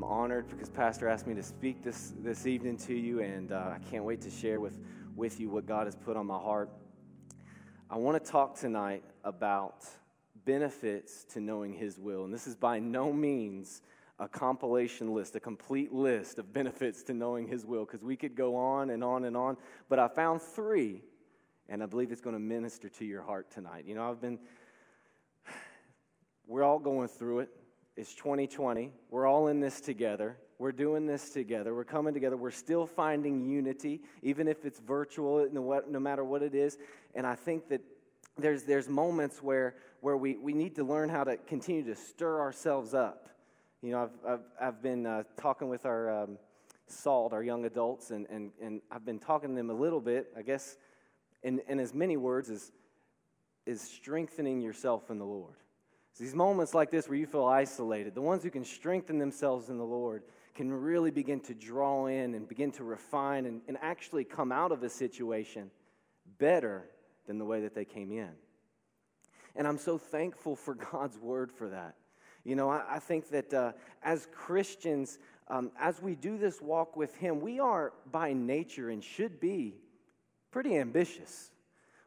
I'm honored because Pastor asked me to speak this, this evening to you, and uh, I can't wait to share with, with you what God has put on my heart. I want to talk tonight about benefits to knowing His will. And this is by no means a compilation list, a complete list of benefits to knowing His will, because we could go on and on and on. But I found three, and I believe it's going to minister to your heart tonight. You know, I've been, we're all going through it. It's 2020. We're all in this together. We're doing this together. We're coming together. We're still finding unity, even if it's virtual, no matter what it is. And I think that there's, there's moments where, where we, we need to learn how to continue to stir ourselves up. You know, I've, I've, I've been uh, talking with our um, SALT, our young adults, and, and, and I've been talking to them a little bit, I guess, in, in as many words as is strengthening yourself in the Lord. These moments like this where you feel isolated, the ones who can strengthen themselves in the Lord can really begin to draw in and begin to refine and, and actually come out of a situation better than the way that they came in. And I'm so thankful for God's word for that. You know, I, I think that uh, as Christians, um, as we do this walk with Him, we are by nature and should be pretty ambitious.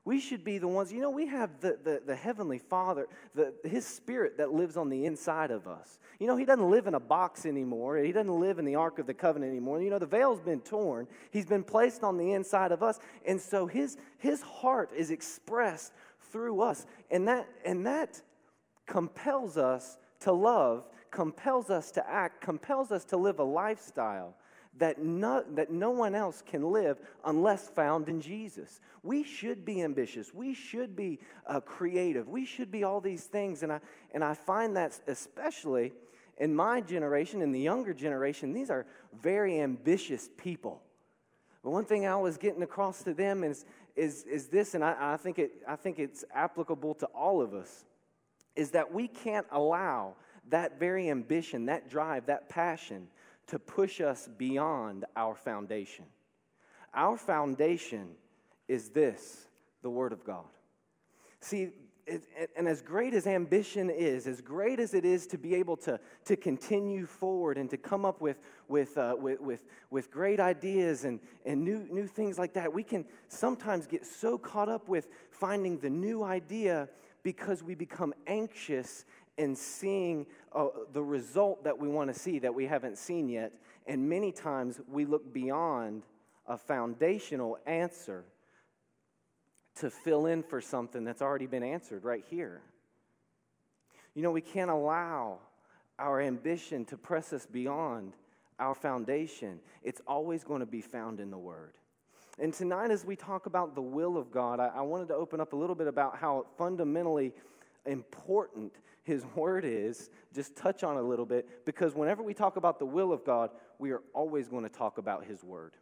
We should be the ones, you know, we have the, the, the, Heavenly Father, the, His Spirit that lives on the inside of us. You know, He doesn't live in a box anymore. He doesn't live in the Ark of the Covenant anymore. You know, the veil's been torn. He's been placed on the inside of us. And so His, his heart is expressed through us. And that, and that compels us to love, compels us to act, compels us to live a lifestyle that no, that no one else can live unless found in Jesus. We should be ambitious. We should be uh, creative. We should be all these things. And I, and I find that especially in my generation, in the younger generation, these are very ambitious people. But one thing I was getting across to them is, is, is this, and I, I, think it, I think it's applicable to all of us, is that we can't allow that very ambition, that drive, that passion to push us beyond our foundation. Our foundation is this the Word of God. See, it, and as great as ambition is, as great as it is to be able to, to continue forward and to come up with, with, uh, with, with, with great ideas and, and new, new things like that, we can sometimes get so caught up with finding the new idea because we become anxious in seeing uh, the result that we want to see that we haven't seen yet. And many times we look beyond a foundational answer to fill in for something that's already been answered right here. You know, we can't allow our ambition to press us beyond our foundation. It's always going to be found in the Word. And tonight, as we talk about the will of God, I, I wanted to open up a little bit about how fundamentally important His Word is, just touch on a little bit, because whenever we talk about the will of God, we are always going to talk about His Word.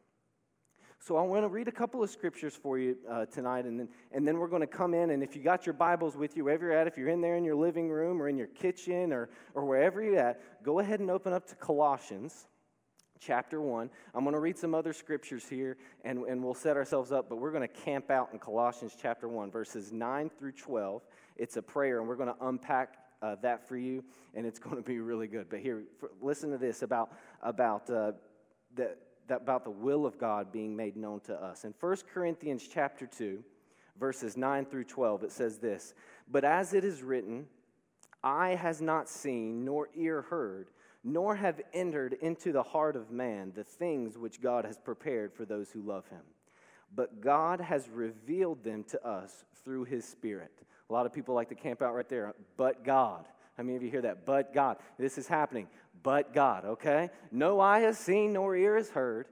So I want to read a couple of scriptures for you uh, tonight, and then, and then we're going to come in. And if you got your Bibles with you, wherever you're at, if you're in there in your living room or in your kitchen or, or wherever you're at, go ahead and open up to Colossians chapter 1. I'm going to read some other scriptures here, and, and we'll set ourselves up, but we're going to camp out in Colossians chapter 1, verses 9 through 12. It's a prayer, and we're going to unpack uh, that for you, and it's going to be really good. But here, for, listen to this about, about uh, the that about the will of God being made known to us. In 1 Corinthians chapter 2, verses 9 through 12, it says this But as it is written, eye has not seen, nor ear heard, nor have entered into the heart of man the things which God has prepared for those who love him. But God has revealed them to us through his Spirit. A lot of people like to camp out right there. But God. How many of you hear that? But God. This is happening but God, okay? No eye has seen, nor ear has heard,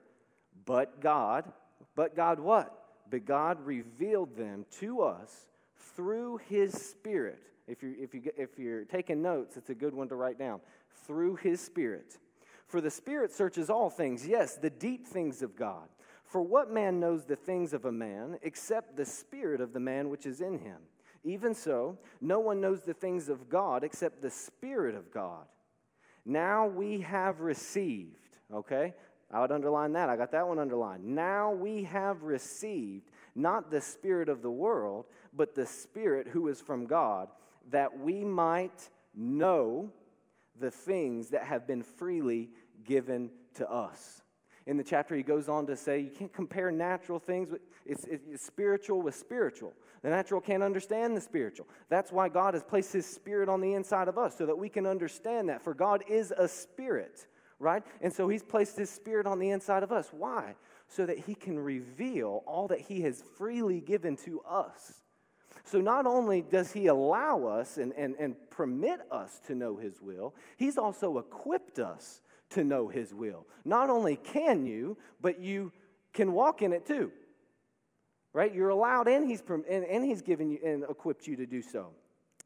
but God. But God what? But God revealed them to us through His Spirit. If you're, if, you, if you're taking notes, it's a good one to write down. Through His Spirit. For the Spirit searches all things, yes, the deep things of God. For what man knows the things of a man except the Spirit of the man which is in him? Even so, no one knows the things of God except the Spirit of God. Now we have received, okay? I would underline that. I got that one underlined. Now we have received not the Spirit of the world, but the Spirit who is from God, that we might know the things that have been freely given to us. In the chapter, he goes on to say you can't compare natural things, with, it's, it's spiritual with spiritual. The natural can't understand the spiritual. That's why God has placed his spirit on the inside of us, so that we can understand that. For God is a spirit, right? And so he's placed his spirit on the inside of us. Why? So that he can reveal all that he has freely given to us. So not only does he allow us and, and, and permit us to know his will, he's also equipped us to know his will. Not only can you, but you can walk in it too. Right? You're allowed and he's, and, and he's given you and equipped you to do so.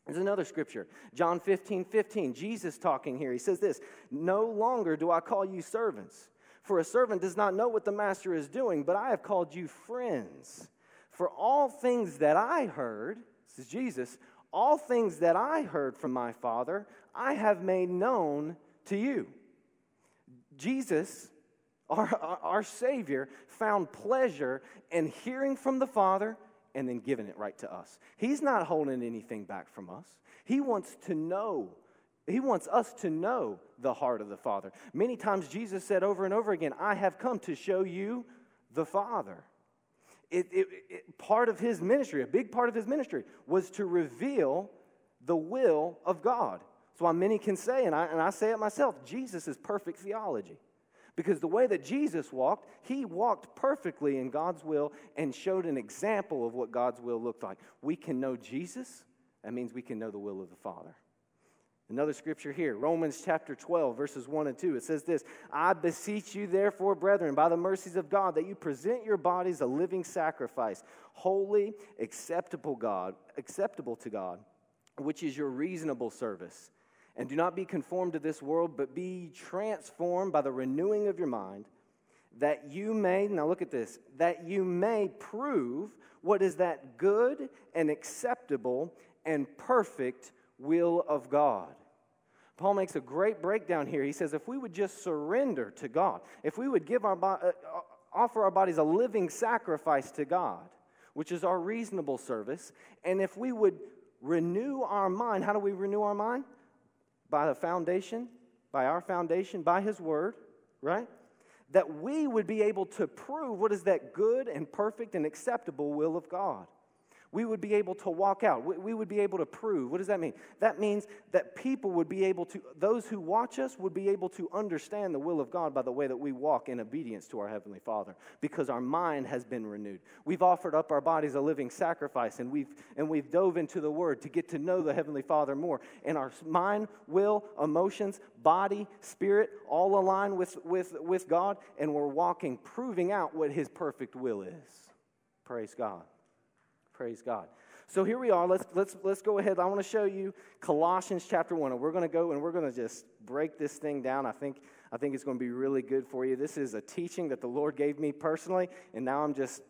There's another scripture, John 15, 15. Jesus talking here. He says this No longer do I call you servants, for a servant does not know what the master is doing, but I have called you friends. For all things that I heard, this is Jesus, all things that I heard from my Father, I have made known to you. Jesus, our, our Savior, found pleasure in hearing from the Father and then giving it right to us. He's not holding anything back from us. He wants to know he wants us to know the heart of the Father. Many times Jesus said over and over again, I have come to show you the Father it, it, it, part of his ministry, a big part of his ministry, was to reveal the will of God. That's why many can say, and I, and I say it myself, Jesus is perfect theology. Because the way that Jesus walked, he walked perfectly in God's will and showed an example of what God's will looked like. We can know Jesus, that means we can know the will of the Father. Another scripture here, Romans chapter 12, verses 1 and 2. It says this I beseech you, therefore, brethren, by the mercies of God, that you present your bodies a living sacrifice, holy, acceptable God, acceptable to God, which is your reasonable service. And do not be conformed to this world, but be transformed by the renewing of your mind, that you may, now look at this, that you may prove what is that good and acceptable and perfect will of God. Paul makes a great breakdown here. He says, if we would just surrender to God, if we would give our bo- uh, uh, offer our bodies a living sacrifice to God, which is our reasonable service, and if we would renew our mind, how do we renew our mind? By the foundation, by our foundation, by His Word, right? That we would be able to prove what is that good and perfect and acceptable will of God we would be able to walk out. We, would be able to prove. What does that mean? That means that people would be able to, those who watch us would be able to understand the will of God by the way that we walk in obedience to our Heavenly Father because our mind has been renewed. We've offered up our bodies a living sacrifice and we've, and we've dove into the Word to get to know the Heavenly Father more. And our mind, will, emotions, body, spirit all align with, with, with God and we're walking, proving out what His perfect will is. Praise God. Praise God. So here we are. Let's, let's, let's go ahead. I want to show you Colossians chapter 1. And we're going to go and we're going to just break this thing down. I think, I think it's going to be really good for you. This is a teaching that the Lord gave me personally, and now I'm just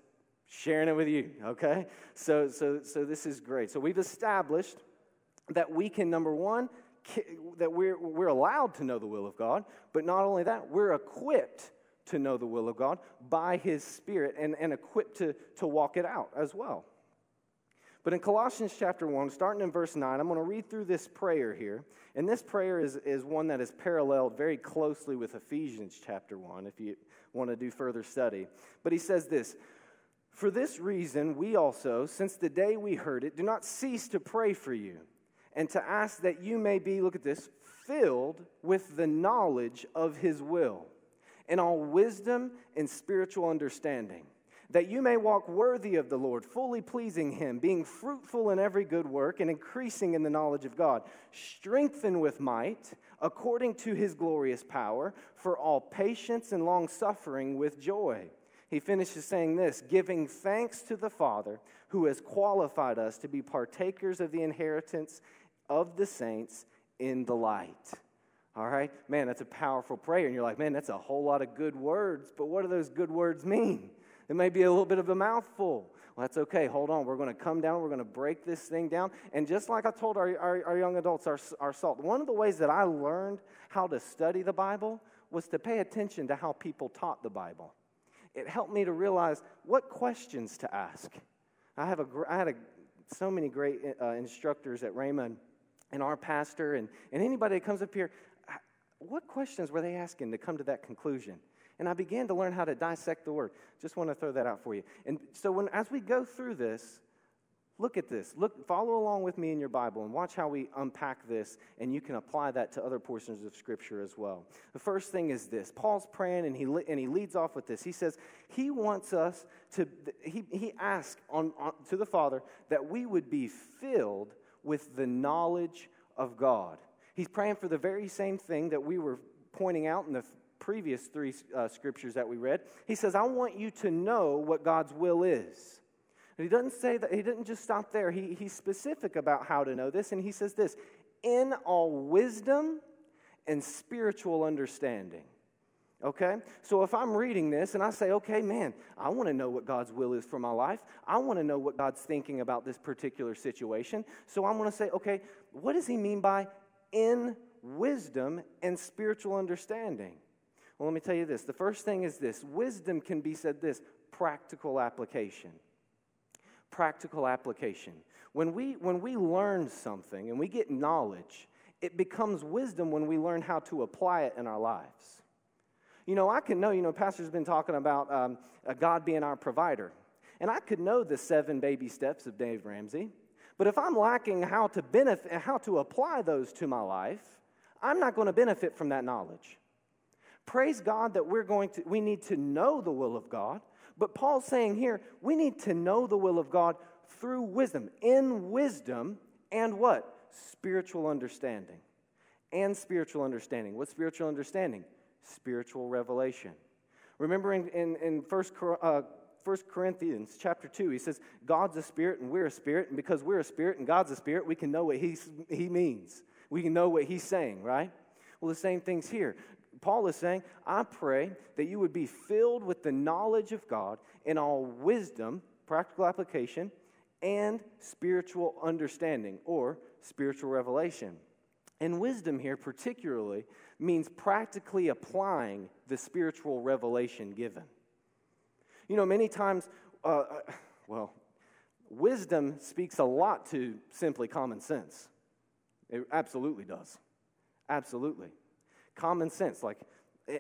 sharing it with you, okay? So, so, so this is great. So we've established that we can, number one, that we're, we're allowed to know the will of God, but not only that, we're equipped to know the will of God by His Spirit and, and equipped to, to walk it out as well. But in Colossians chapter 1, starting in verse 9, I'm going to read through this prayer here. And this prayer is, is one that is paralleled very closely with Ephesians chapter 1, if you want to do further study. But he says this For this reason, we also, since the day we heard it, do not cease to pray for you and to ask that you may be, look at this, filled with the knowledge of his will and all wisdom and spiritual understanding that you may walk worthy of the Lord, fully pleasing Him, being fruitful in every good work and increasing in the knowledge of God, strengthened with might, according to His glorious power, for all patience and long suffering with joy. He finishes saying this giving thanks to the Father who has qualified us to be partakers of the inheritance of the saints in the light. All right? Man, that's a powerful prayer. And you're like, man, that's a whole lot of good words. But what do those good words mean? It may be a little bit of a mouthful. Well, that's okay. Hold on. We're going to come down. We're going to break this thing down. And just like I told our, our, our, young adults, our, our salt, one of the ways that I learned how to study the Bible was to pay attention to how people taught the Bible. It helped me to realize what questions to ask. I, have a, I had a, so many great uh, instructors at Raymond and our pastor and, and anybody that comes up here. what questions were they asking to come to that conclusion? And I began to learn how to dissect the word. Just want to throw that out for you. And so when as we go through this, look at this. Look, follow along with me in your Bible and watch how we unpack this, and you can apply that to other portions of Scripture as well. The first thing is this Paul's praying, and he, and he leads off with this. He says, He wants us to, he, he asks on, on, to the Father that we would be filled with the knowledge of God. He's praying for the very same thing that we were pointing out in the previous three uh, scriptures that we read. He says, I want you to know what God's will is. And he doesn't say that, he didn't just stop there. He, he's specific about how to know this, and he says this in all wisdom and spiritual understanding. Okay? So if I'm reading this and I say, okay, man, I want to know what God's will is for my life. I want to know what God's thinking about this particular situation. So I'm going to say, okay, what does he mean by in wisdom and spiritual understanding? Well, let me tell you this. The first thing is this wisdom can be said this practical application. Practical application. When we, when we learn something and we get knowledge, it becomes wisdom when we learn how to apply it in our lives. You know, I can know, you know, Pastor's been talking about um, God being our provider. And I could know the seven baby steps of Dave Ramsey. But if I'm lacking how to benefit, how to apply those to my life, I'm not going to benefit from that knowledge. Praise God that we're going to, we need to know the will of God. But Paul's saying here, we need to know the will of God through wisdom, in wisdom, and what? Spiritual understanding. And spiritual understanding. What spiritual understanding? Spiritual revelation. Remember in, in, in First, uh, 1 Corinthians chapter 2, he says, God's a spirit and we're a spirit, and because we're a spirit and God's a spirit, we can know what he's, he means. We can know what he's saying, right? Well, the same thing's here. Paul is saying, I pray that you would be filled with the knowledge of God in all wisdom, practical application, and spiritual understanding or spiritual revelation. And wisdom here, particularly, means practically applying the spiritual revelation given. You know, many times, uh, uh well, wisdom speaks a lot to simply common sense. It absolutely does. Absolutely common sense. Like,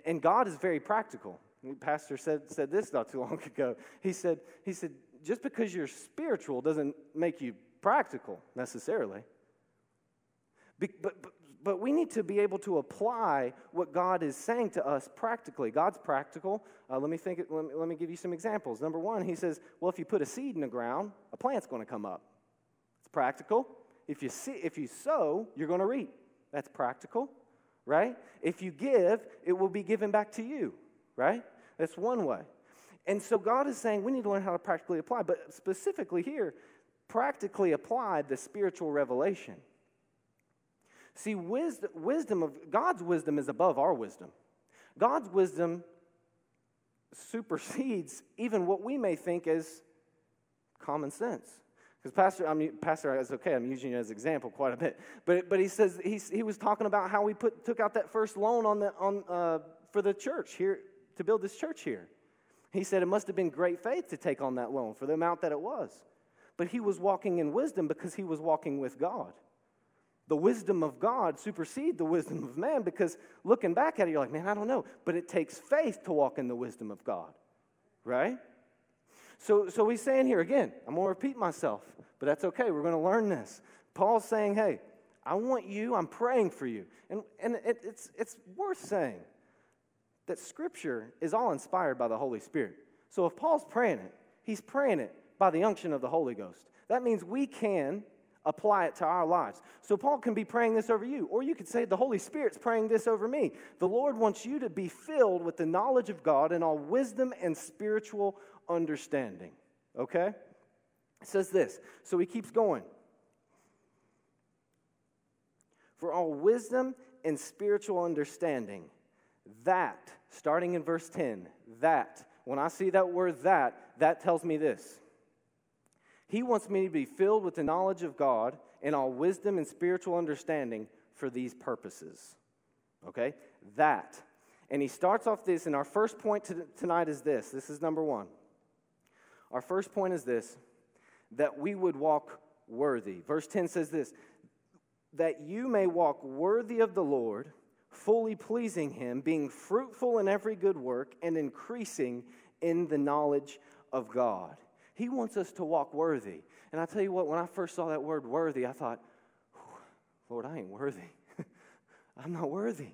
and God is very practical. Pastor said, said this not too long ago. He said, he said, just because you're spiritual doesn't make you practical necessarily. Be, but, but, but we need to be able to apply what God is saying to us practically. God's practical. Uh, let, me think, let, me, let me give you some examples. Number one, he says, well, if you put a seed in the ground, a plant's going to come up. It's practical. If you, see, if you sow, you're going to reap. That's practical right? If you give, it will be given back to you, right? That's one way. And so God is saying we need to learn how to practically apply, but specifically here, practically apply the spiritual revelation. See, wisdom, wisdom of God's wisdom is above our wisdom. God's wisdom supersedes even what we may think as common sense. Because Pastor, I mean, Pastor is okay, I'm using you as example quite a bit. But, but he says he, he was talking about how we put, took out that first loan on the, on, uh, for the church here, to build this church here. He said it must have been great faith to take on that loan for the amount that it was. But he was walking in wisdom because he was walking with God. The wisdom of God supersedes the wisdom of man because looking back at it, you're like, man, I don't know. But it takes faith to walk in the wisdom of God, right? So, so he's saying here again, I'm going to repeat myself, but that's okay. We're going to learn this. Paul's saying, hey, I want you, I'm praying for you. And, and it, it's, it's worth saying that Scripture is all inspired by the Holy Spirit. So if Paul's praying it, he's praying it by the unction of the Holy Ghost. That means we can apply it to our lives. So Paul can be praying this over you, or you could say the Holy Spirit's praying this over me. The Lord wants you to be filled with the knowledge of God and all wisdom and spiritual understanding. Okay? It says this. So he keeps going. For all wisdom and spiritual understanding, that, starting in verse 10, that, when I see that word that, that tells me this. He wants me to be filled with the knowledge of God and all wisdom and spiritual understanding for these purposes. Okay? That. And he starts off this, and our first point to, tonight is this. This is number one. Our first point is this that we would walk worthy. Verse 10 says this that you may walk worthy of the Lord, fully pleasing Him, being fruitful in every good work, and increasing in the knowledge of God. He wants us to walk worthy. And I tell you what, when I first saw that word worthy, I thought, Lord, I ain't worthy. I'm not worthy.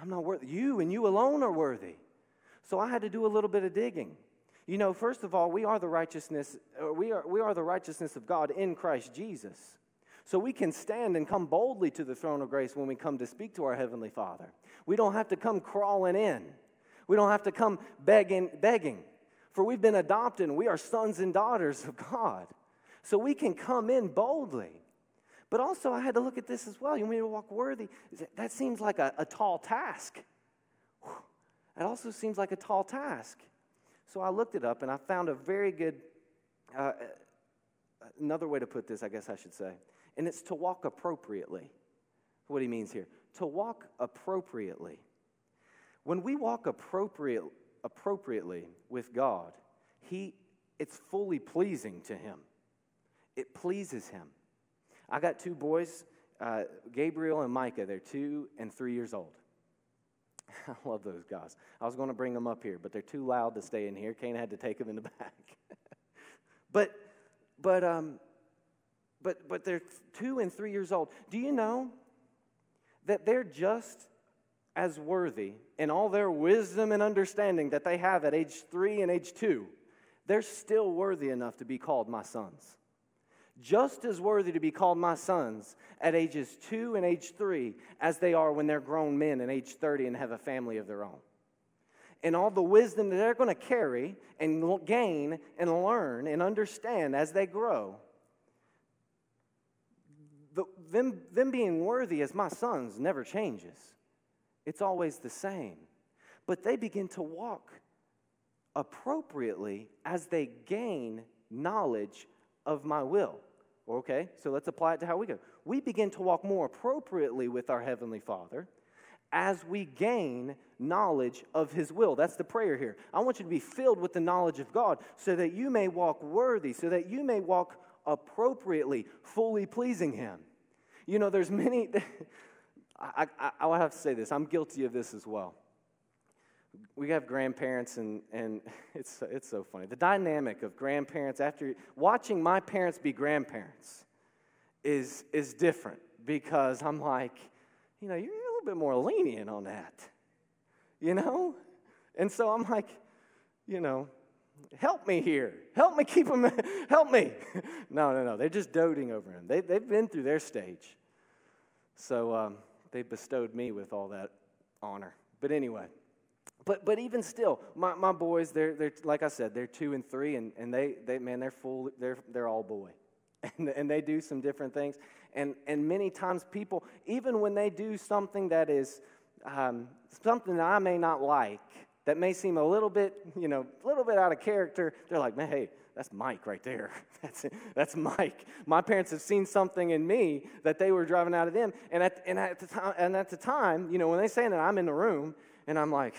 I'm not worthy. You and you alone are worthy. So I had to do a little bit of digging. You know, first of all, we are the righteousness, uh, we are, we are the righteousness of God in Christ Jesus. So we can stand and come boldly to the throne of grace when we come to speak to our Heavenly Father. We don't have to come crawling in. We don't have to come begging, begging. For we've been adopted we are sons and daughters of God. So we can come in boldly. But also, I had to look at this as well. You want me to walk worthy? That seems like a, a tall task. It also seems like a tall task. So I looked it up and I found a very good, uh, another way to put this, I guess I should say. And it's to walk appropriately. What he means here to walk appropriately. When we walk appropriate, appropriately with God, he, it's fully pleasing to Him. It pleases Him. I got two boys, uh, Gabriel and Micah. They're two and three years old. I love those guys. I was going to bring them up here, but they're too loud to stay in here. Kane had to take them in the back. but, but, um, but, but they're two and three years old. Do you know that they're just as worthy in all their wisdom and understanding that they have at age three and age two? They're still worthy enough to be called my sons just as worthy to be called my sons at ages two and age three as they are when they're grown men and age 30 and have a family of their own. And all the wisdom that they're going to carry and gain and learn and understand as they grow. The, them, them being worthy as my sons never changes, it's always the same. But they begin to walk appropriately as they gain knowledge of my will. Okay, so let's apply it to how we go. We begin to walk more appropriately with our Heavenly Father as we gain knowledge of His will. That's the prayer here. I want you to be filled with the knowledge of God so that you may walk worthy, so that you may walk appropriately, fully pleasing Him. You know, there's many, I, I, I'll have to say this, I'm guilty of this as well we have grandparents and, and it's, it's so funny. The dynamic of grandparents after watching my parents be grandparents is, is different because i'm like you know you're a little bit more lenient on that you know? And so i'm like you know help me here. Help me keep him help me. No no no. They're just doting over him. They, they've been through their stage. So um, they bestowed me with all that honor. But anyway but, but even still, my, my boys, they're, they're, like I said, they're two and three, and, and they, they, man, they're full, they're, they're all boy. And, and they do some different things. And, and many times people, even when they do something that is um, something that I may not like, that may seem a little bit, you know, a little bit out of character, they're like, man, hey, that's Mike right there. That's, that's Mike. My parents have seen something in me that they were driving out of them. And at, and, at the time, and at the time, you know, when they say that, I'm in the room and I'm like,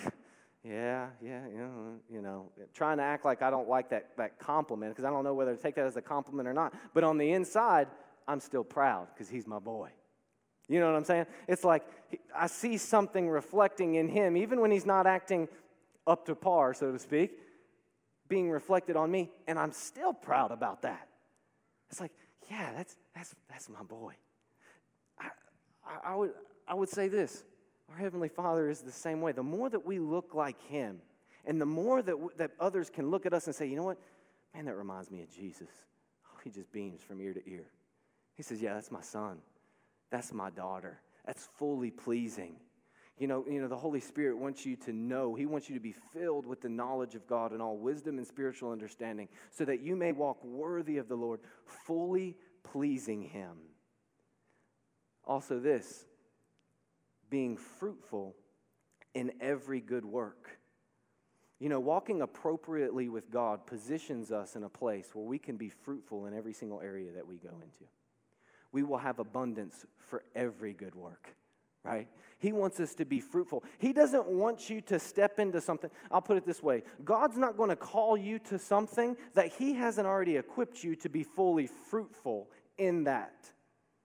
yeah, yeah, you know, you know, trying to act like I don't like that, that compliment because I don't know whether to take that as a compliment or not. But on the inside, I'm still proud because he's my boy. You know what I'm saying? It's like I see something reflecting in him, even when he's not acting up to par, so to speak, being reflected on me, and I'm still proud about that. It's like, yeah, that's, that's, that's my boy. I, I, I would, I would say this our Heavenly Father is the same way. The more that we look like Him, and the more that, that others can look at us and say, you know what? Man, that reminds me of Jesus. Oh, he just beams from ear to ear. He says, yeah, that's my son. That's my daughter. That's fully pleasing. You know, you know, the Holy Spirit wants you to know, He wants you to be filled with the knowledge of God and all wisdom and spiritual understanding so that you may walk worthy of the Lord, fully pleasing Him. Also, this being fruitful in every good work. You know, walking appropriately with God positions us in a place where we can be fruitful in every single area that we go into. We will have abundance for every good work, right? He wants us to be fruitful. He doesn't want you to step into something. I'll put it this way God's not going to call you to something that He hasn't already equipped you to be fully fruitful in that.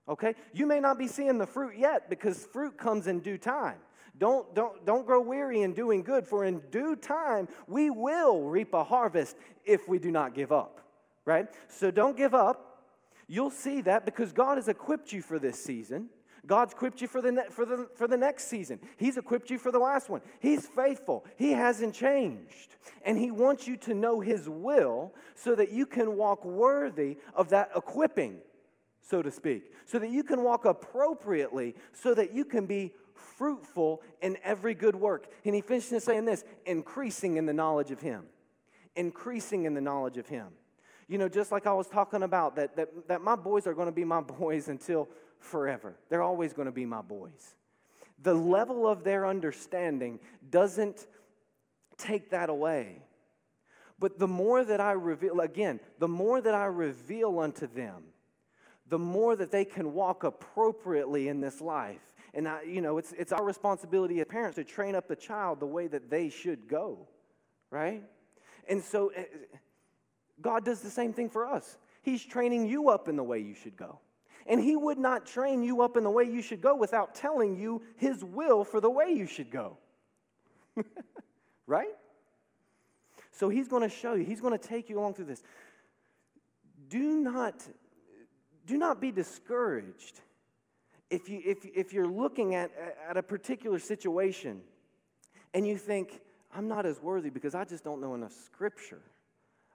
Okay? You may not be seeing the fruit yet because fruit comes in due time. Don't, don't, don't grow weary in doing good, for in due time we will reap a harvest if we do not give up. Right? So don't give up. You'll see that because God has equipped you for this season. God's equipped you for the, ne- for, the, for the next season. He's equipped you for the last one. He's faithful. He hasn't changed. And He wants you to know His will so that you can walk worthy of that equipping, so to speak, so that you can walk appropriately, so that you can be fruitful in every good work. And He finishes saying this increasing in the knowledge of Him. Increasing in the knowledge of Him. You know, just like I was talking about, that, that, that my boys are going to be my boys until forever. They're always going to be my boys. The level of their understanding doesn't take that away. But the more that I reveal, again, the more that I reveal unto them, the more that they can walk appropriately in this life. And, I, you know, it's, it's our responsibility as parents to train up the child the way that they should go, right? And so eh, God does the same thing for us. He's training you up in the way you should go. And He would not train you up in the way you should go without telling you His will for the way you should go. right? So He's going to show you, He's going to take you along through this. Do not, do not be discouraged if, you, if, if you're looking at, at a particular situation and you think, I'm not as worthy because I just don't know enough scripture.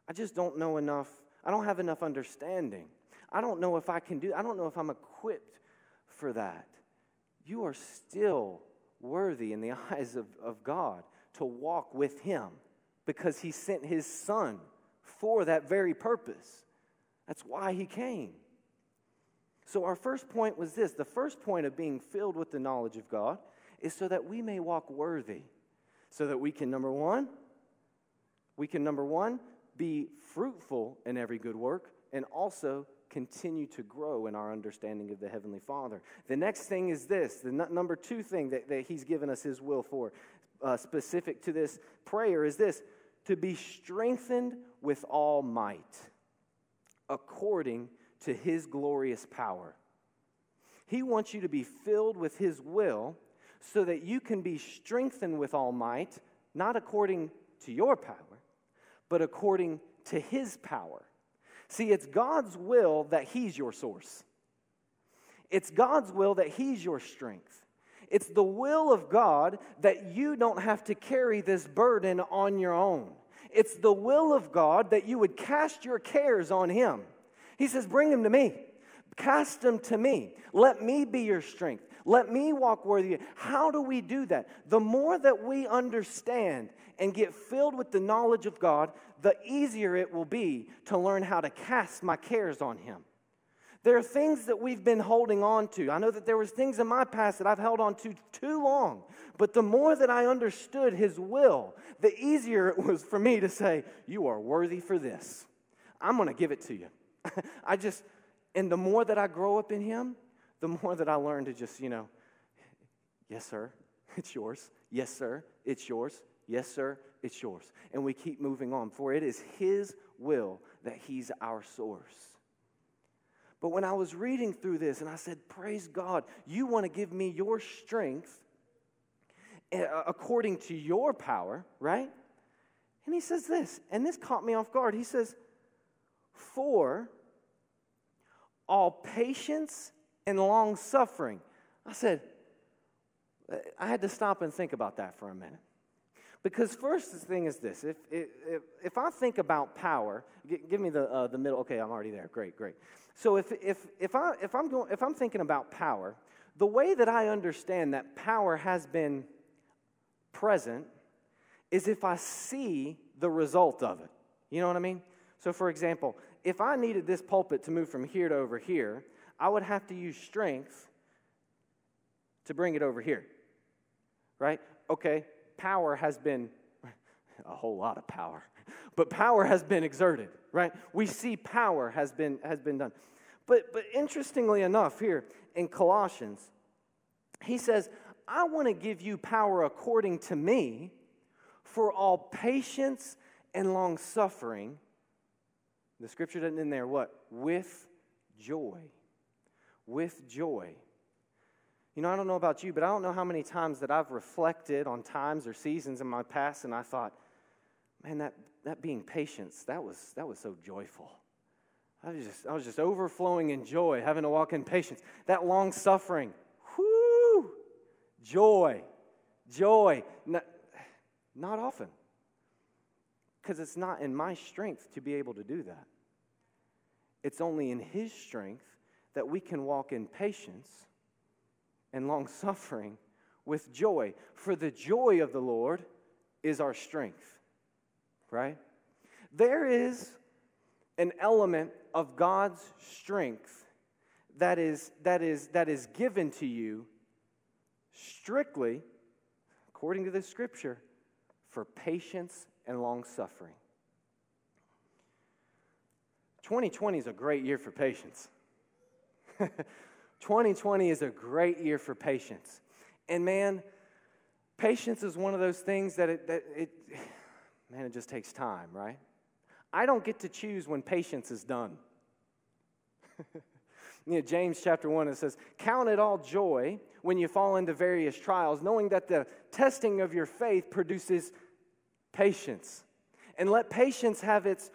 I just don't know enough, I don't have enough understanding. I don't know if I can do, I don't know if I'm equipped for that. You are still worthy in the eyes of, of God to walk with Him because He sent His Son for that very purpose. That's why He came. So, our first point was this the first point of being filled with the knowledge of God is so that we may walk worthy. So that we can, number one, we can, number one, be fruitful in every good work and also continue to grow in our understanding of the Heavenly Father. The next thing is this the n- number two thing that, that He's given us His will for, uh, specific to this prayer, is this to be strengthened with all might according to His glorious power. He wants you to be filled with His will so that you can be strengthened with all might, not according to your power, but according to His power. See, it's God's will that He's your source. It's God's will that He's your strength. It's the will of God that you don't have to carry this burden on your own. It's the will of God that you would cast your cares on Him. He says, Bring them to me. Cast them to me. Let me be your strength. Let me walk worthy. How do we do that? The more that we understand and get filled with the knowledge of God, the easier it will be to learn how to cast my cares on Him. There are things that we've been holding on to. I know that there was things in my past that I've held on to too long. But the more that I understood his will, the easier it was for me to say, "You are worthy for this. I'm going to give it to you." I just and the more that I grow up in him, the more that I learn to just, you know, yes, sir, it's yours. Yes, sir, it's yours. Yes, sir, it's yours. And we keep moving on, for it is His will that He's our source. But when I was reading through this and I said, Praise God, you want to give me your strength eh, according to your power, right? And he says this, and this caught me off guard. He says, For all patience and long suffering. I said, I had to stop and think about that for a minute. Because first thing is this: if if, if I think about power, give me the uh, the middle. Okay, I'm already there. Great, great. So if if if I if I'm going if I'm thinking about power, the way that I understand that power has been present is if I see the result of it. You know what I mean? So, for example, if I needed this pulpit to move from here to over here, I would have to use strength to bring it over here. Right? Okay, power has been a whole lot of power, but power has been exerted, right? We see power has been has been done. But but interestingly enough, here in Colossians, he says, I want to give you power according to me for all patience and long suffering. The scripture doesn't in there what? With joy. with joy. You know, I don't know about you, but I don't know how many times that I've reflected on times or seasons in my past and I thought, man, that, that being patience, that was, that was so joyful. I was, just, I was just overflowing in joy, having to walk in patience. That long suffering, whoo, joy, joy. Not, not often, because it's not in my strength to be able to do that. It's only in His strength that we can walk in patience and long suffering with joy. For the joy of the Lord is our strength, right? There is an element of God's strength that is, that is, that is given to you strictly, according to the scripture, for patience and long suffering. 2020 is a great year for patience. 2020 is a great year for patience. And man, patience is one of those things that it, that it man, it just takes time, right? I don't get to choose when patience is done. you know, James chapter 1, it says, Count it all joy when you fall into various trials, knowing that the testing of your faith produces patience. And let patience have its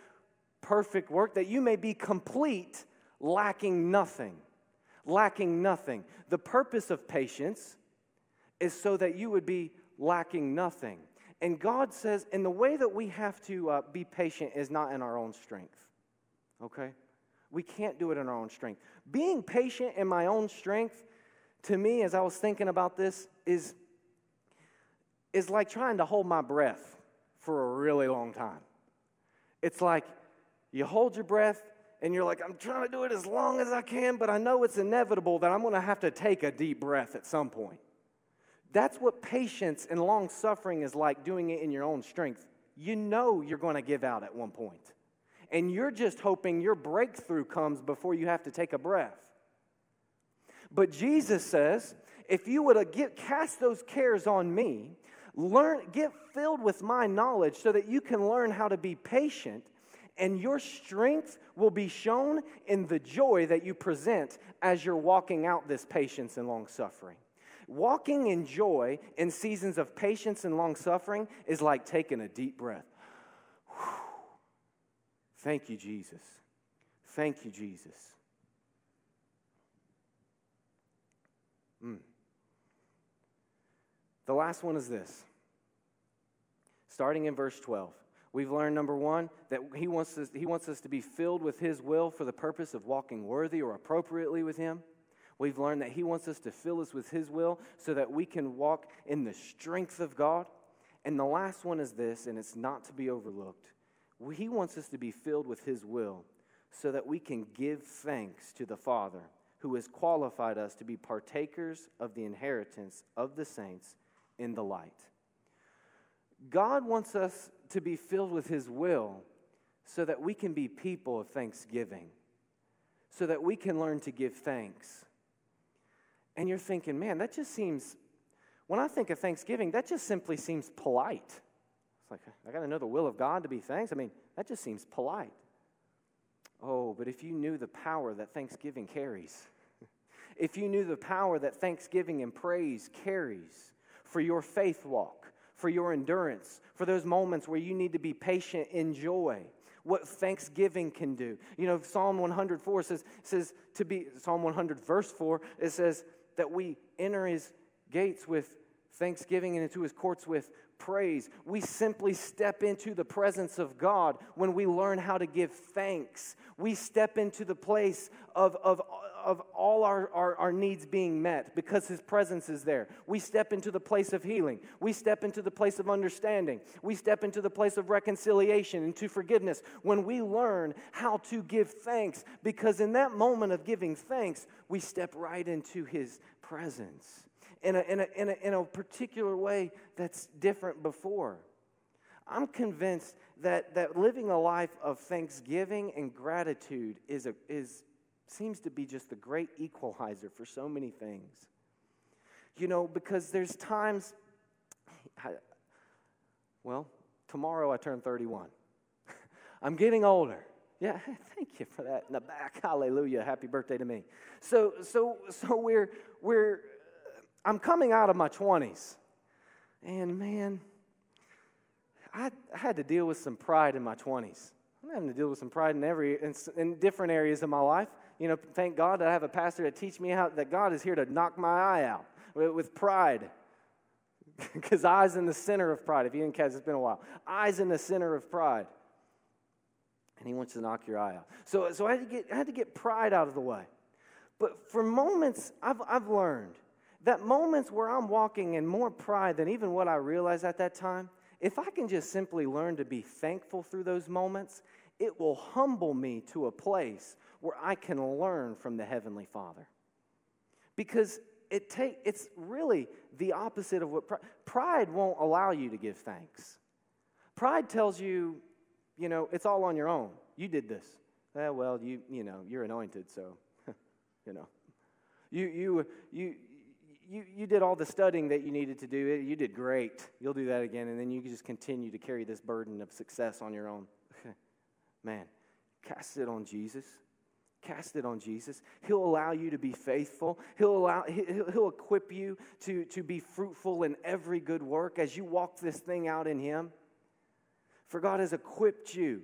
perfect work, that you may be complete, lacking nothing. Lacking nothing. The purpose of patience is so that you would be lacking nothing. And God says, and the way that we have to uh, be patient is not in our own strength. Okay? We can't do it in our own strength. Being patient in my own strength, to me, as I was thinking about this, is, is like trying to hold my breath for a really long time. It's like you hold your breath and you're like, I'm trying to do it as long as I can, but I know it's inevitable that I'm going to have to take a deep breath at some point. That's what patience and long suffering is like doing it in your own strength. You know you're going to give out at one point, and you're just hoping your breakthrough comes before you have to take a breath. But Jesus says, if you would uh, get, cast those cares on me, learn, get filled with my knowledge so that you can learn how to be patient, and your strength will be shown in the joy that you present as you're walking out this patience and long suffering. Walking in joy in seasons of patience and long suffering is like taking a deep breath. Whew. Thank you, Jesus. Thank you, Jesus. The last one is this. Starting in verse 12. We've learned number one that he wants, us, he wants us to be filled with his will for the purpose of walking worthy or appropriately with him. We've learned that He wants us to fill us with His will so that we can walk in the strength of God. And the last one is this, and it's not to be overlooked. He wants us to be filled with His will so that we can give thanks to the Father who has qualified us to be partakers of the inheritance of the saints in the light. God wants us to be filled with His will so that we can be people of thanksgiving, so that we can learn to give thanks and you're thinking, man, that just seems, when I think of Thanksgiving, that just simply seems polite. It's like, I got to know the will of God to be thanks. I mean, that just seems polite. Oh, but if you knew the power that Thanksgiving carries, if you knew the power that Thanksgiving and praise carries for your faith walk, for your endurance, for those moments where you need to be patient in joy, what thanksgiving can do. You know, Psalm 104 says, says to be, Psalm 100, verse 4, it says, that we enter his gates with thanksgiving and into his courts with praise. We simply step into the presence of God when we learn how to give thanks. We step into the place of, of, of all our, our, our, needs being met because his presence is there. We step into the place of healing. We step into the place of understanding. We step into the place of reconciliation and to forgiveness when we learn how to give thanks because in that moment of giving thanks, we step right into his presence in a, in a, in a, in a particular way that's different before. I'm convinced that, that living a life of thanksgiving and gratitude is, a, is, seems to be just the great equalizer for so many things. You know, because there's times, I, well, tomorrow I turn 31. I'm getting older. Yeah, thank you for that in the back. Hallelujah. Happy birthday to me. So, so, so we're, we're, I'm coming out of my 20s. And man, I, I had to deal with some pride in my 20s. I'm having to deal with some pride in every, in, in different areas of my life. You know, thank God that I have a pastor that teach me how that God is here to knock my eye out with, with pride. Because eyes in the center of pride. If you didn't catch, it's been a while. Eyes in the center of pride and he wants to knock your eye out. So, so I, had to get, I had to get pride out of the way. But for moments, I've, I've learned that moments where I'm walking in more pride than even what I realized at that time, if I can just simply learn to be thankful through those moments, it will humble me to a place where I can learn from the Heavenly Father. Because it take, it's really the opposite of what pride, pride won't allow you to give thanks. Pride tells you you know, it's all on your own. You did this. Eh, well, you, you know, you're anointed, so, you know. You, you, you, you, you did all the studying that you needed to do. You did great. You'll do that again, and then you just continue to carry this burden of success on your own. Man, cast it on Jesus. Cast it on Jesus. He'll allow you to be faithful. He'll, allow, he'll, he'll equip you to, to be fruitful in every good work as you walk this thing out in Him. For God has equipped you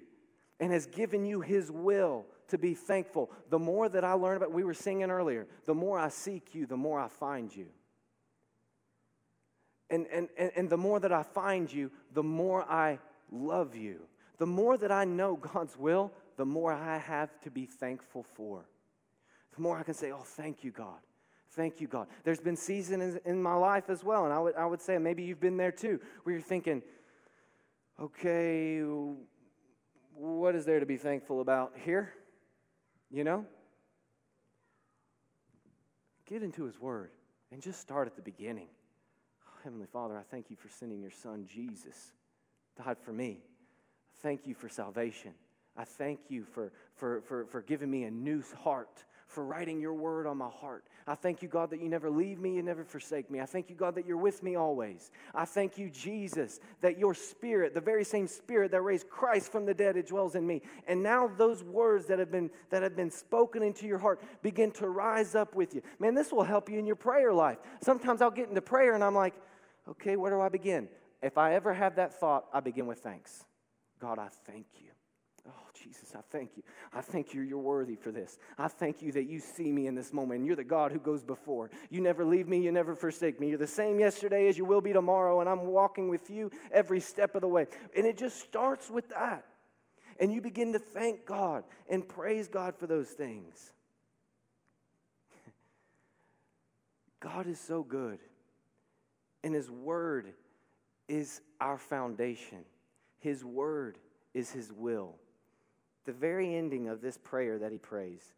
and has given you His will to be thankful. The more that I learn about, we were singing earlier, the more I seek you, the more I find you. And, and, and, and the more that I find you, the more I love you. The more that I know God's will, the more I have to be thankful for. The more I can say, Oh, thank you, God. Thank you, God. There's been seasons in my life as well, and I would, I would say maybe you've been there too, where you're thinking, okay, what is there to be thankful about here? You know? Get into His Word and just start at the beginning. Heavenly Father, I thank you for sending your Son, Jesus, died for me. Thank you for salvation. I thank you for, for, for, for giving me a new heart for writing your word on my heart. I thank you, God, that you never leave me, you never forsake me. I thank you, God, that you're with me always. I thank you, Jesus, that your spirit, the very same spirit that raised Christ from the dead, it dwells in me. And now those words that have been that have been spoken into your heart begin to rise up with you. Man, this will help you in your prayer life. Sometimes I'll get into prayer and I'm like, okay, where do I begin? If I ever have that thought, I begin with thanks. God, I thank you. Jesus, I thank you. I thank you, you're worthy for this. I thank you that you see me in this moment. You're the God who goes before. You never leave me, you never forsake me. You're the same yesterday as you will be tomorrow, and I'm walking with you every step of the way. And it just starts with that. And you begin to thank God and praise God for those things. God is so good, and His Word is our foundation, His Word is His will the very ending of this prayer that he prays,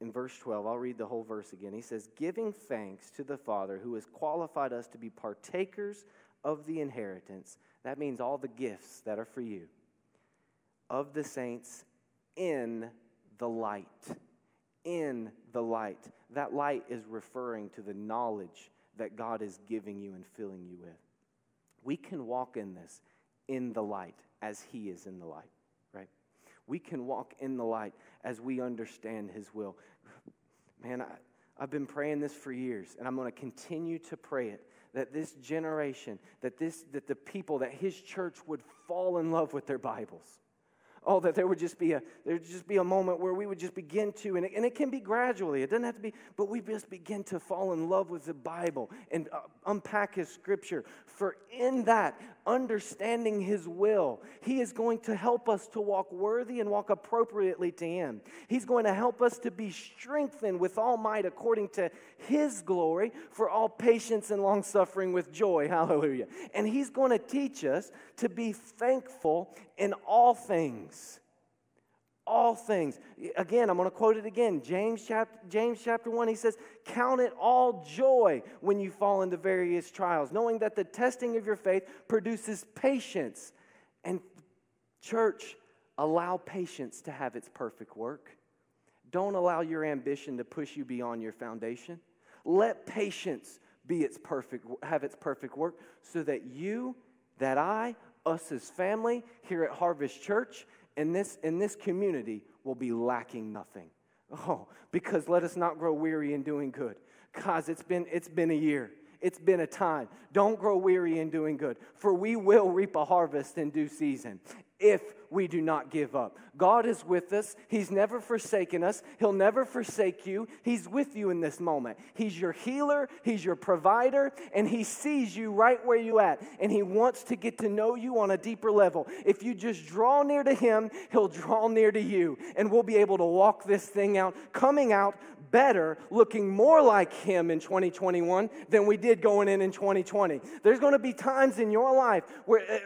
in verse 12, I'll read the whole verse again. He says, Giving thanks to the Father who has qualified us to be partakers of the inheritance. That means all the gifts that are for you, of the saints in the light. In the light. That light is referring to the knowledge that God is giving you and filling you with. We can walk in this in the light as He is in the light we can walk in the light as we understand His will. Man, I, I've been praying this for years, and I'm going to continue to pray it that this generation, that, this, that the people, that His church would fall in love with their Bibles Oh, that there would just be a there would just be a moment where we would just begin to, and it, and it can be gradually. It doesn't have to be, but we just begin to fall in love with the Bible and uh, unpack His Scripture. For in that, understanding His will, He is going to help us to walk worthy and walk appropriately to Him. He's going to help us to be strengthened with all might according to His glory for all patience and long suffering with joy. Hallelujah. And He's going to teach us to be thankful in all things. All things. Again, I'm going to quote it again. James chapter, James chapter 1, he says, Count it all joy when you fall into various trials, knowing that the testing of your faith produces patience. And, church, allow patience to have its perfect work. Don't allow your ambition to push you beyond your foundation. Let patience be its perfect, have its perfect work so that you, that I, us as family here at Harvest Church and this, and this community will be lacking nothing. Oh, because let us not grow weary in doing good. Guys, it's been, it's been a year. It's been a time. Don't grow weary in doing good, for we will reap a harvest in due season if we do not give up. God is with us. He's never forsaken us. He'll never forsake you. He's with you in this moment. He's your healer, He's your provider, and He sees you right where you at. And He wants to get to know you on a deeper level. If you just draw near to Him, He'll draw near to you. And we'll be able to walk this thing out, coming out better, looking more like Him in 2021 than we did going in in 2020. There's going to be times in your life where uh,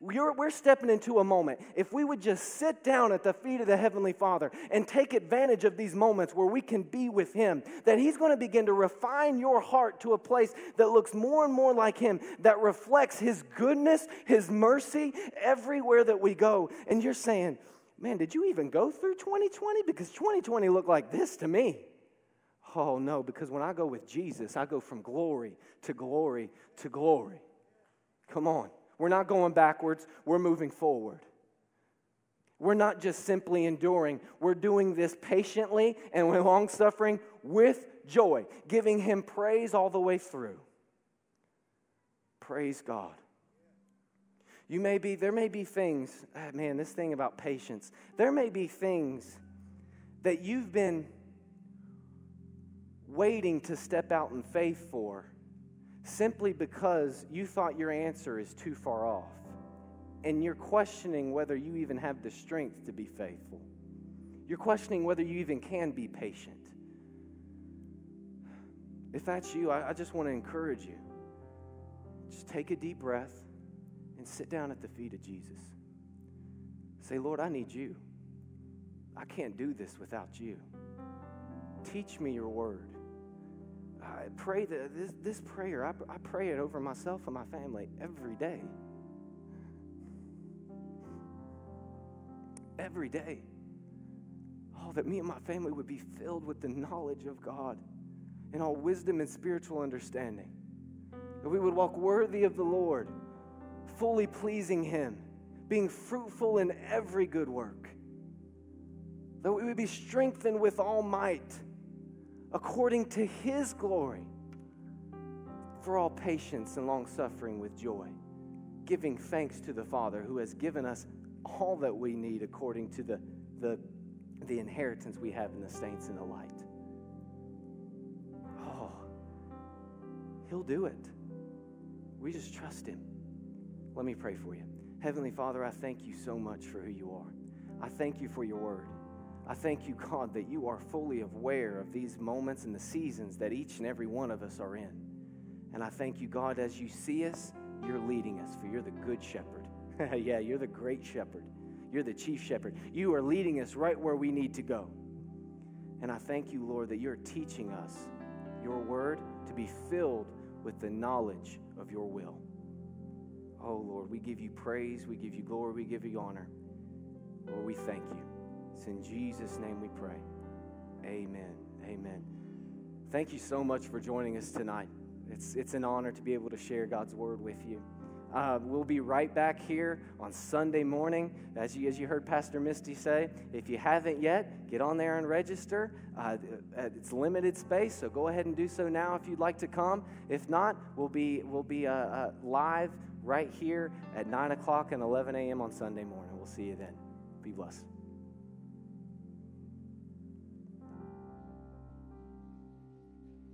we're, we're stepping into a moment. If we would just sit down at the feet of the Heavenly Father and take advantage of these moments where we can be with Him, that He's going to begin to refine your heart to a place that looks more and more like Him, that reflects His goodness, His mercy everywhere that we go. And you're saying, man, did you even go through 2020? Because 2020 looked like this to me. Oh, no, because when I go with Jesus, I go from glory to glory to glory. Come on. We're not going backwards, we're moving forward. We're not just simply enduring, we're doing this patiently and with long suffering with joy, giving Him praise all the way through. Praise God. You may be, there may be things, ah, man, this thing about patience, there may be things that you've been waiting to step out in faith for simply because you thought your answer is too far off and you're questioning whether you even have the strength to be faithful. You're questioning whether you even can be patient. If that's you, I, I just want to encourage you. Just take a deep breath and sit down at the feet of Jesus. Say, Lord, I need you. I can't do this without you. Teach me your word. I pray that this, this prayer, I, I pray it over myself and my family every day. Every day. Oh, that me and my family would be filled with the knowledge of God and all wisdom and spiritual understanding. That we would walk worthy of the Lord, fully pleasing Him, being fruitful in every good work. That we would be strengthened with all might according to his glory for all patience and long suffering with joy, giving thanks to the Father who has given us all that we need according to the, the, the inheritance we have in the saints in the light. Oh, he'll do it. We just trust him. Let me pray for you. Heavenly Father, I thank you so much for who you are. I thank you for your word. I thank you, God, that you are fully aware of these moments and the seasons that each and every one of us are in. And I thank you, God, as you see us, you're leading us, for you're the good shepherd. yeah, you're the great shepherd. You're the chief shepherd. You are leading us right where we need to go. And I thank you, Lord, that you're teaching us your word to be filled with the knowledge of your will. Oh, Lord, we give you praise, we give you glory, we give you honor. Lord, we thank you. It's in Jesus' name we pray. Amen. Amen. Thank you so much for joining us tonight. It's, it's an honor to be able to share God's word with you. Uh, we'll be right back here on Sunday morning. As you, as you heard Pastor Misty say, if you haven't yet, get on there and register. Uh, it's limited space, so go ahead and do so now if you'd like to come. If not, we'll be, we'll be uh, uh live right here at 9 o'clock and 11 a.m. on Sunday morning. We'll see you then. Be blessed.